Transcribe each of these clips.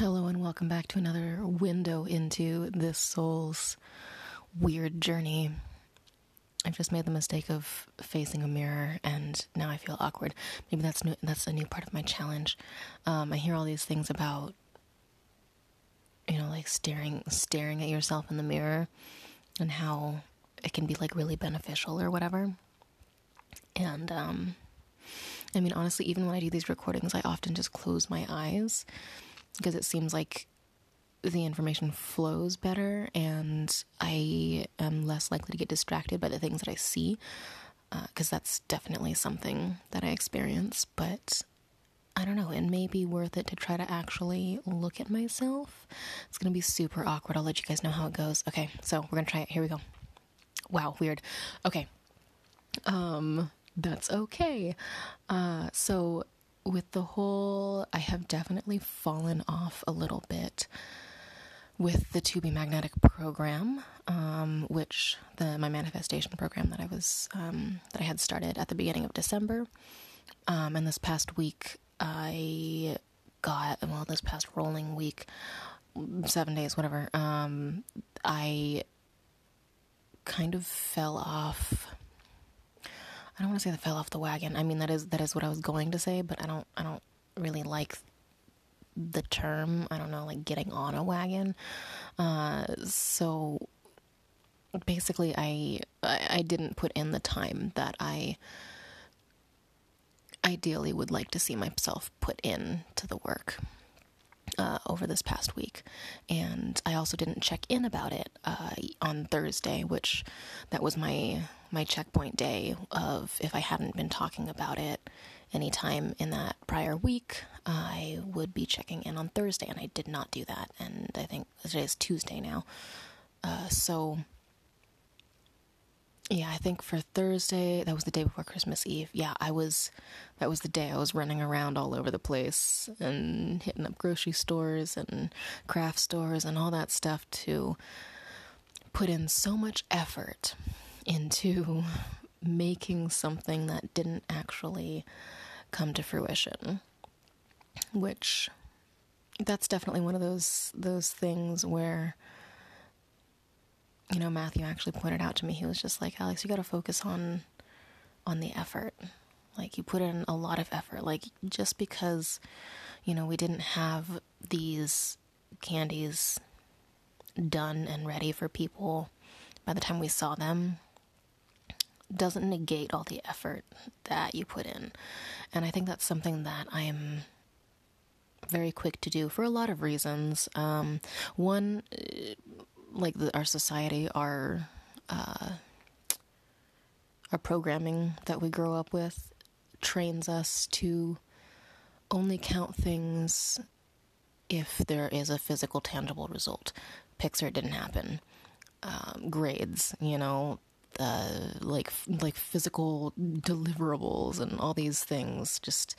Hello, and welcome back to another window into this soul's weird journey. I've just made the mistake of facing a mirror, and now I feel awkward. Maybe that's new. That's a new part of my challenge. Um, I hear all these things about, you know, like staring, staring at yourself in the mirror, and how it can be like really beneficial or whatever. And um, I mean, honestly, even when I do these recordings, I often just close my eyes because it seems like the information flows better and I am less likely to get distracted by the things that I see because uh, that's definitely something that I experience. But I don't know, it may be worth it to try to actually look at myself. It's to be super awkward. I'll let you guys know how it goes. Okay, so we're to try it. Here we go. Wow, weird. Okay. Um, that's okay. Uh, so with the whole, I have definitely fallen off a little bit with the To Be Magnetic program, um, which the my manifestation program that I was um, that I had started at the beginning of December, um, and this past week I got well this past rolling week, seven days whatever. Um, I kind of fell off I don't want to say that fell off the wagon. I mean that is that is what I was going to say, but I don't I don't really like the term. I don't know, like getting on a wagon. Uh, so basically, I, I I didn't put in the time that I ideally would like to see myself put in to the work. Uh, over this past week, and I also didn't check in about it uh, on Thursday, which that was my my checkpoint day of if I hadn't been talking about it anytime in that prior week, I would be checking in on Thursday, and I did not do that. And I think today is Tuesday now, uh, so yeah, I think for Thursday, that was the day before Christmas Eve. Yeah, I was, that was the day I was running around all over the place and hitting up grocery stores and craft stores and all that stuff to put in so much effort into making something that didn't actually come to fruition. Which that's definitely one of those those things where you know, Matthew actually pointed out to me, he was just like, Alex, you got to focus on on the effort. Like you put in a lot of effort. Like just because, you know, we didn't have these candies done and ready for people by the time we saw them doesn't negate all the effort that you put in. And I think that's something that I'm very quick to do for a lot of reasons. Um, one, like the, our society, our uh, our programming that we grow up with trains us to only count things if there is a physical, tangible result. Pixar didn't happen. Um, grades, you know, like like physical deliverables and all these things. Just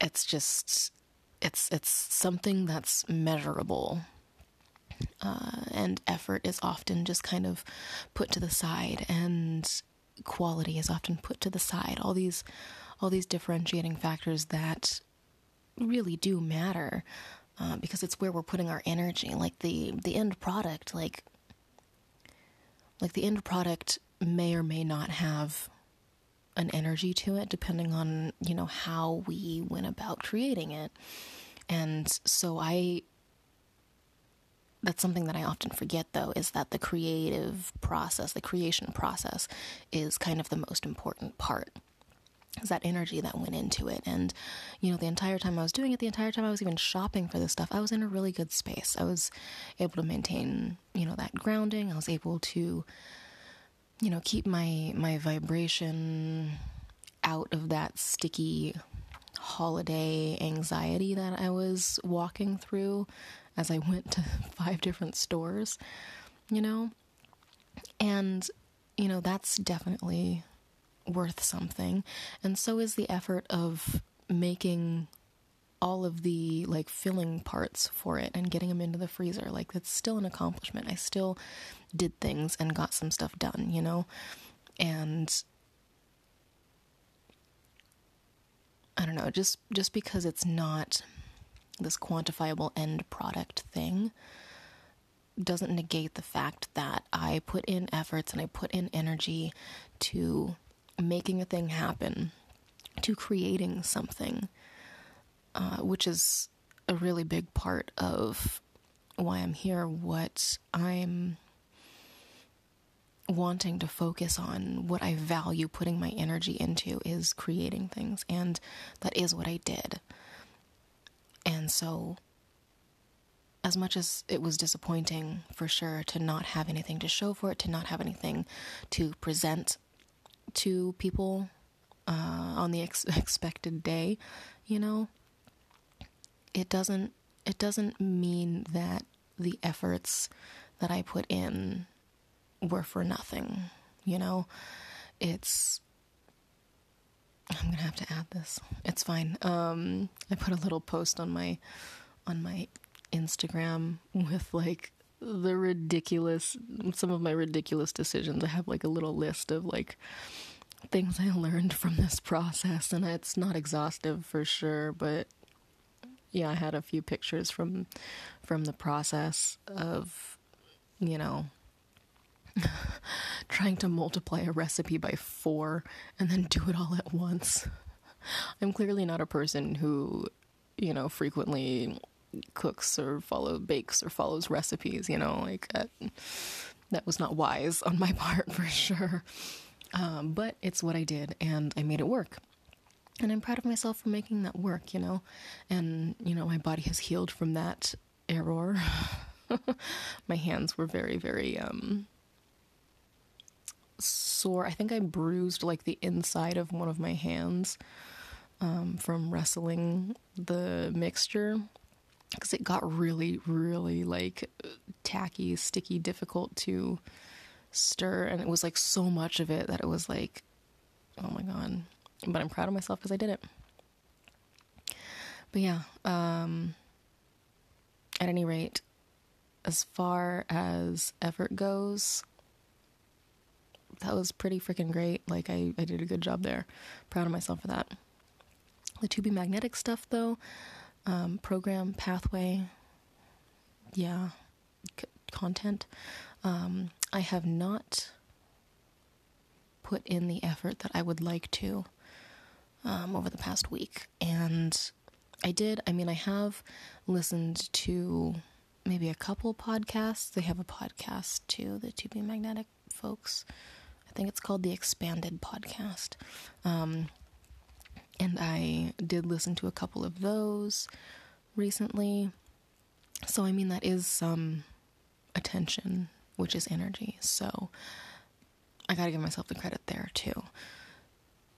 it's just it's it's something that's measurable uh, and effort is often just kind of put to the side, and quality is often put to the side. All these, all these differentiating factors that really do matter uh, because it's where we're putting our energy. Like the the end product, like like the end product may or may not have an energy to it depending on you know how we went about creating it and so i that's something that I often forget though is that the creative process, the creation process is kind of the most important part. Is that energy that went into it. And, you know, the entire time I was doing it, the entire time I was even shopping for this stuff, I was in a really good space. I was able to maintain, you know, that grounding. I was able to, you know, keep my my vibration out of that sticky holiday anxiety that I was walking through as I went to five different stores, you know? And, you know, that's definitely worth something. And so is the effort of making all of the like filling parts for it and getting them into the freezer. Like, that's still an accomplishment. I still did things and got some stuff done, you know? And I don't know, just just because it's not this quantifiable end product thing doesn't negate the fact that I put in efforts and I put in energy to making a thing happen, to creating something, uh, which is a really big part of why I'm here, what I'm wanting to focus on, what I value putting my energy into is creating things. And that is what I did. And so, as much as it was disappointing for sure to not have anything to show for it, to not have anything to present to people uh, on the ex- expected day, you know, it doesn't it doesn't mean that the efforts that I put in were for nothing, you know? It's I'm to have to add this. It's fine. Um I put a little post on my on my Instagram with like the ridiculous some of my ridiculous decisions. I have like a little list of like things I learned from this process and it's not exhaustive for sure, but yeah, I had a few pictures from from the process of you know trying to multiply a recipe by 4 and then do it all at once. I'm clearly not a person who, you know, frequently cooks or follow bakes or follows recipes, you know, like that, that was not wise on my part for sure. Um, but it's what I did and I made it work. And I'm proud of myself for making that work, you know. And, you know, my body has healed from that error. my hands were very, very um, sore. I think I bruised like the inside of one of my hands um, from wrestling the mixture because it got really, really like tacky, sticky, difficult to stir. And it was like so much of it that it was like, oh my God. But I'm proud of myself because I did it. But yeah, um, at any rate, as far as effort goes, that was pretty freaking great. Like, I, I did a good job there. Proud of myself for that. The To Be Magnetic stuff, though, um, program, pathway, yeah, c- content. Um, I have not put in the effort that I would like to um, over the past week. And I did, I mean, I have listened to maybe a couple podcasts. They have a podcast too, the To Be Magnetic folks. I think it's called the Expanded Podcast. Um, and I did listen to a couple of those recently. So, I mean, that is some attention, which is energy. So, I gotta give myself the credit there too.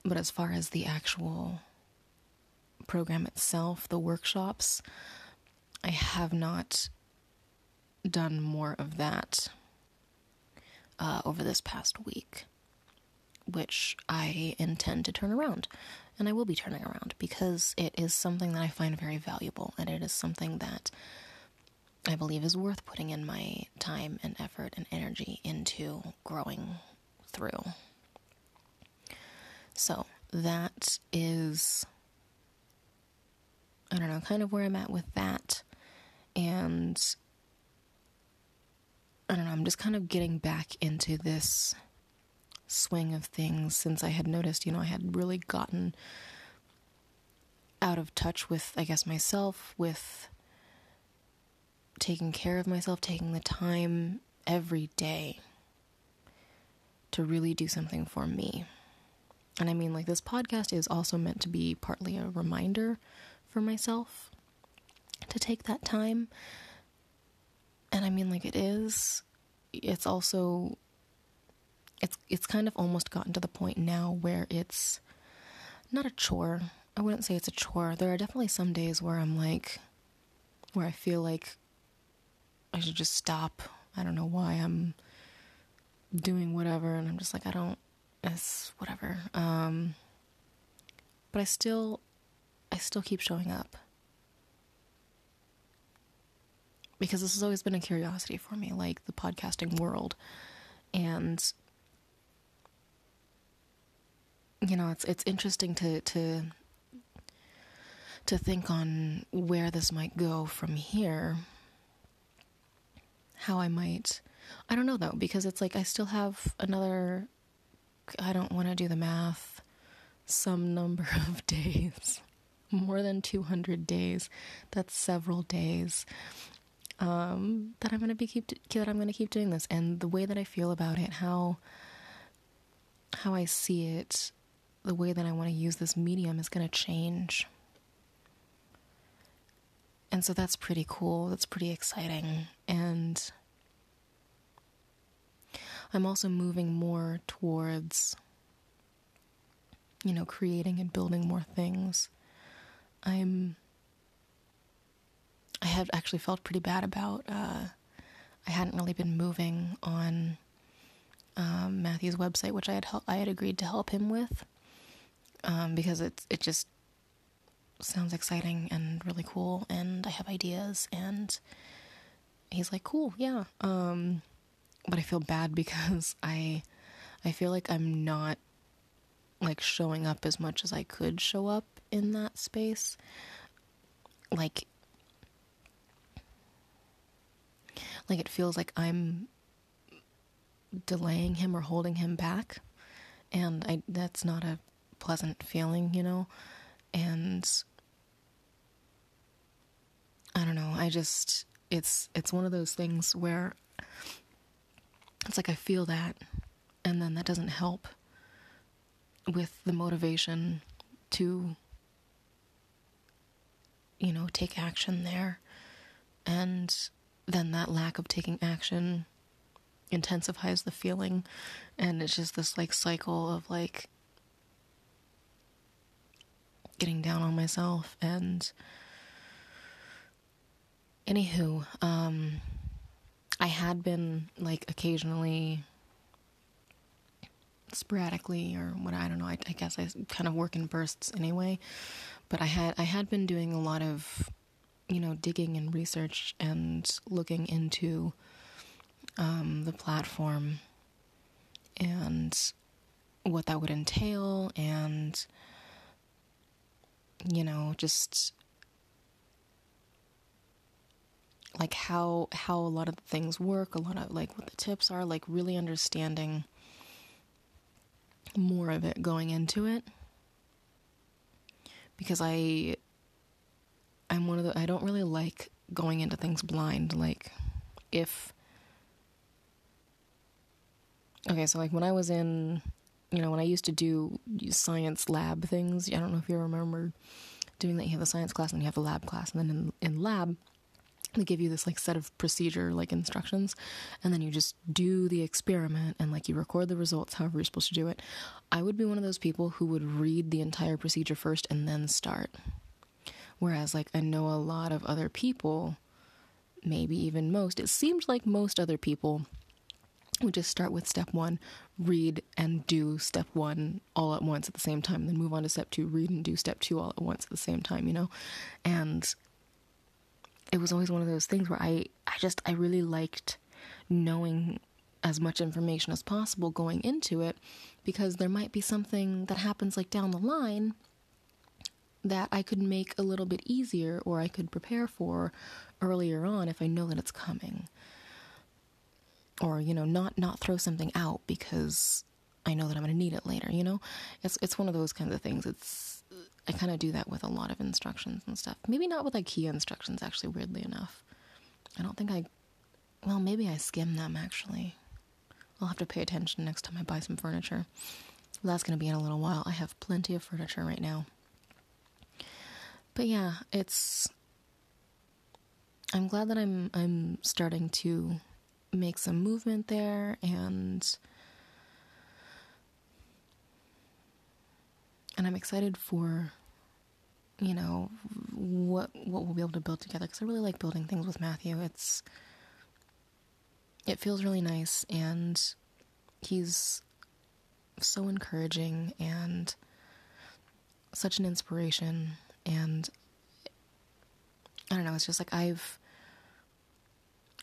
But as far as the actual program itself, the workshops, I have not done more of that uh, over this past week, which I intend to turn around. And I will be turning around because it is something that I find very valuable and it is something that I believe is worth putting in my time and effort and energy into growing through. So that is, I don't know, kind of where I'm at with that. And I don't know, I'm just kind of getting back into this swing of things since I had noticed, you know, I had really gotten out of touch with, I guess, myself, with taking care of myself, taking the time every day to really do something for me. And I mean, like, this podcast is also meant to be partly a reminder for myself to take that time. And I mean, like, it is. It's also. It's it's kind of almost gotten to the point now where it's not a chore. I wouldn't say it's a chore. There are definitely some days where I'm like where I feel like I should just stop. I don't know why I'm doing whatever and I'm just like I don't it's whatever. Um, but I still, I still keep showing up because this has always been a curiosity for me, like the podcasting world, and you know, it's it's interesting to to to think on where this might go from here. How I might. I don't know though, because it's like I still have another. I don't want to do the math. Some number of days. More than 200 days. That's several days. Um, that I'm gonna be keep that I'm gonna keep doing this, and the way that I feel about it, how how I see it, the way that I want to use this medium is gonna change. And so that's pretty cool. That's pretty exciting. And I'm also moving more towards, you know, creating and building more things. I'm. I had actually felt pretty bad about. Uh, I hadn't really been moving on um, Matthew's website, which I had hel- I had agreed to help him with, um, because it it just sounds exciting and really cool, and I have ideas, and he's like, cool, yeah. Um, but I feel bad because I I feel like I'm not like showing up as much as I could show up in that space. Like like it feels like I'm delaying him or holding him back and I that's not a pleasant feeling, you know. And I don't know, I just it's it's one of those things where it's like I feel that, and then that doesn't help with the motivation to, you know, take action there. And then that lack of taking action intensifies the feeling. And it's just this like cycle of like getting down on myself. And anywho, um, I had been like occasionally sporadically or what I don't know I, I, guess I kind of work in bursts anyway but I had I had been doing a lot of you know digging and research and looking into um, the platform and what that would entail and you know just like how how a lot of things work, a lot of like what the tips are, like really understanding more of it going into it. Because I I'm one of the I don't really like going into things blind like if Okay, so like when I was in you know, when I used to do science lab things, I don't know if you remember doing that. You have a science class and you have a lab class, and then in, in lab, they give you this like set of procedure like instructions and then you just do the experiment and like you record the results however you're supposed to do it i would be one of those people who would read the entire procedure first and then start whereas like i know a lot of other people maybe even most it seemed like most other people would just start with step one read and do step one all at once at the same time then move on to step two read and do step two all at once at the same time you know and it was always one of those things where I, I just, I really liked knowing as much information as possible going into it because there might be something that happens like down the line that I could make a little bit easier or I could prepare for earlier on if I know that it's coming. Or, you know, not not throw something out because I know that I'm going to need it later, you know? It's it's one of those kinds of things. It's I kind of do that with a lot of instructions and stuff. Maybe not with IKEA instructions, actually, weirdly enough. I don't think I. Well, maybe I skim them, actually. I'll have to pay attention next time I buy some furniture. Well, that's going to be in a little while. I have plenty of furniture right now. But yeah, it's. I'm glad that I'm I'm starting to make some movement there and and I'm excited for you know what what we'll be able to build together because I really like building things with Matthew. It's it feels really nice and he's so encouraging and such an inspiration and I don't know, it's just like I've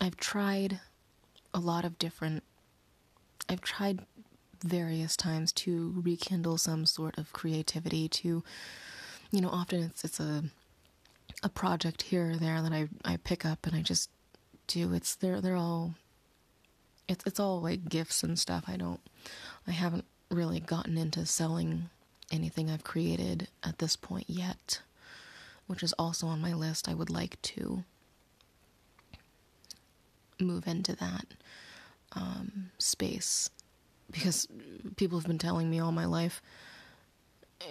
I've tried a lot of different I've tried various times to rekindle some sort of creativity to you know often it's it's a a project here or there that I, I pick up and I just do. It's they're they're all it's it's all like gifts and stuff. I don't I haven't really gotten into selling anything I've created at this point yet, which is also on my list. I would like to move into that um, space because people have been telling me all my life,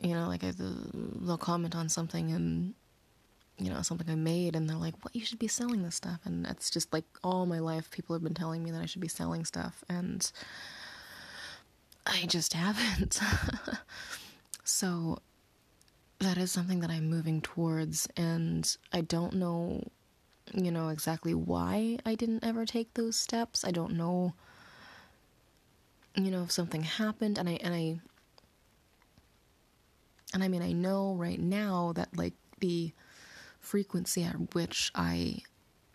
you know, like I, they'll comment on something and you know something I made, and they're like, "What? You should be selling this stuff." And it's just like all my life, people have been telling me that I should be selling stuff, and I just haven't. so that is something that I'm moving towards, and I don't know, you know, exactly why I didn't ever take those steps. I don't know, you know, if something happened, and I and I and I mean, I know right now that like the frequency at which I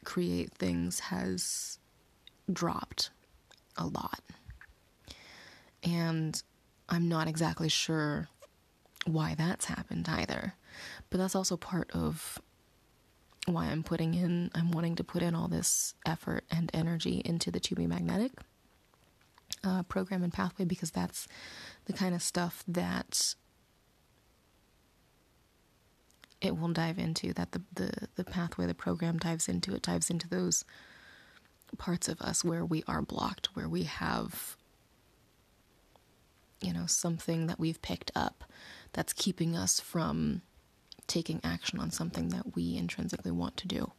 create things has dropped a lot. And I'm not exactly sure why that's happened either. But that's also part of why I'm putting in, I'm wanting to put in all this effort and energy into the To Be Magnetic uh, program and pathway because that's the kind of stuff that it will dive into that the, the the pathway the program dives into. It dives into those parts of us where we are blocked where we have you know something that we've picked up that's keeping us from taking action on something that we intrinsically want to do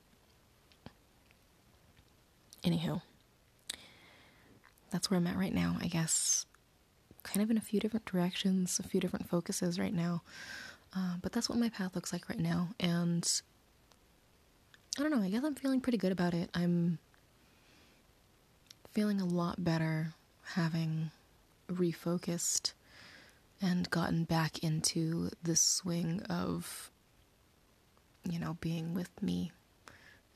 anywho that's where i'm at right now i guess kind of in a few different directions a few different focuses right now uh, but that's what my path looks like right now. And I don't know, I guess I'm feeling pretty good about it. I'm feeling a lot better having refocused and gotten back into the swing of, you know, being with me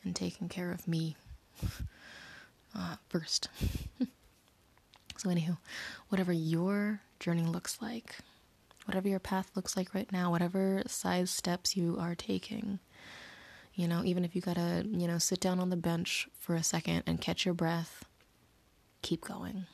and taking care of me uh, first. so, anywho, whatever your journey looks like, whatever your path looks like right now, whatever size steps you are taking. You know, even if you gotta, you know, sit down on the bench for a second and catch your breath, keep going.